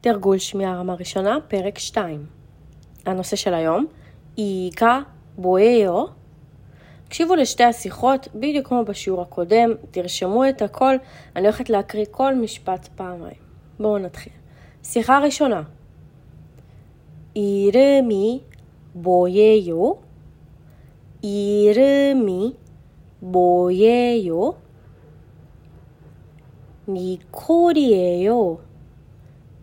תרגול שמיעה רמה ראשונה, פרק 2. הנושא של היום, איכה בואיו. הקשיבו לשתי השיחות, בדיוק כמו בשיעור הקודם, תרשמו את הכל, אני הולכת להקריא כל משפט פעמיים. בואו נתחיל. שיחה ראשונה. 이름이 뭐예요? 이름이 뭐예요? 니콜이에요.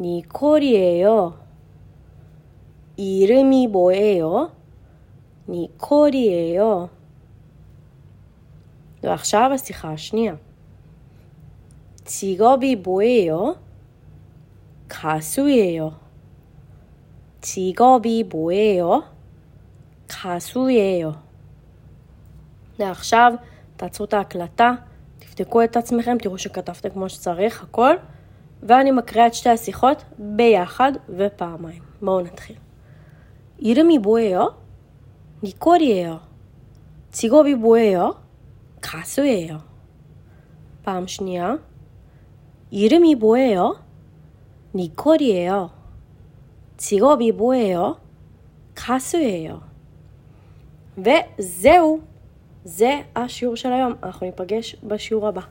니콜이에요. 이름이 뭐예요? 니콜이에요. ועכשיו השיחה השנייה. 직업이 뭐예요? 가수예요. 직업이 뭐예요? 가수예요. ועכשיו תעצרו את ההקלטה, תבדקו את עצמכם, תראו שכתבתם כמו שצריך, הכל, ואני מקריאה את שתי השיחות ביחד ופעמיים. בואו נתחיל. 이름이 뭐예요? 니콜이에요. 직업이 뭐예요? 가수예요. פעם שנייה. 이름이 뭐예요? 니콜이에요. 직업이 뭐예요? 가수예요. וזהו, זה השיעור של היום. אנחנו ניפגש בשיעור הבא.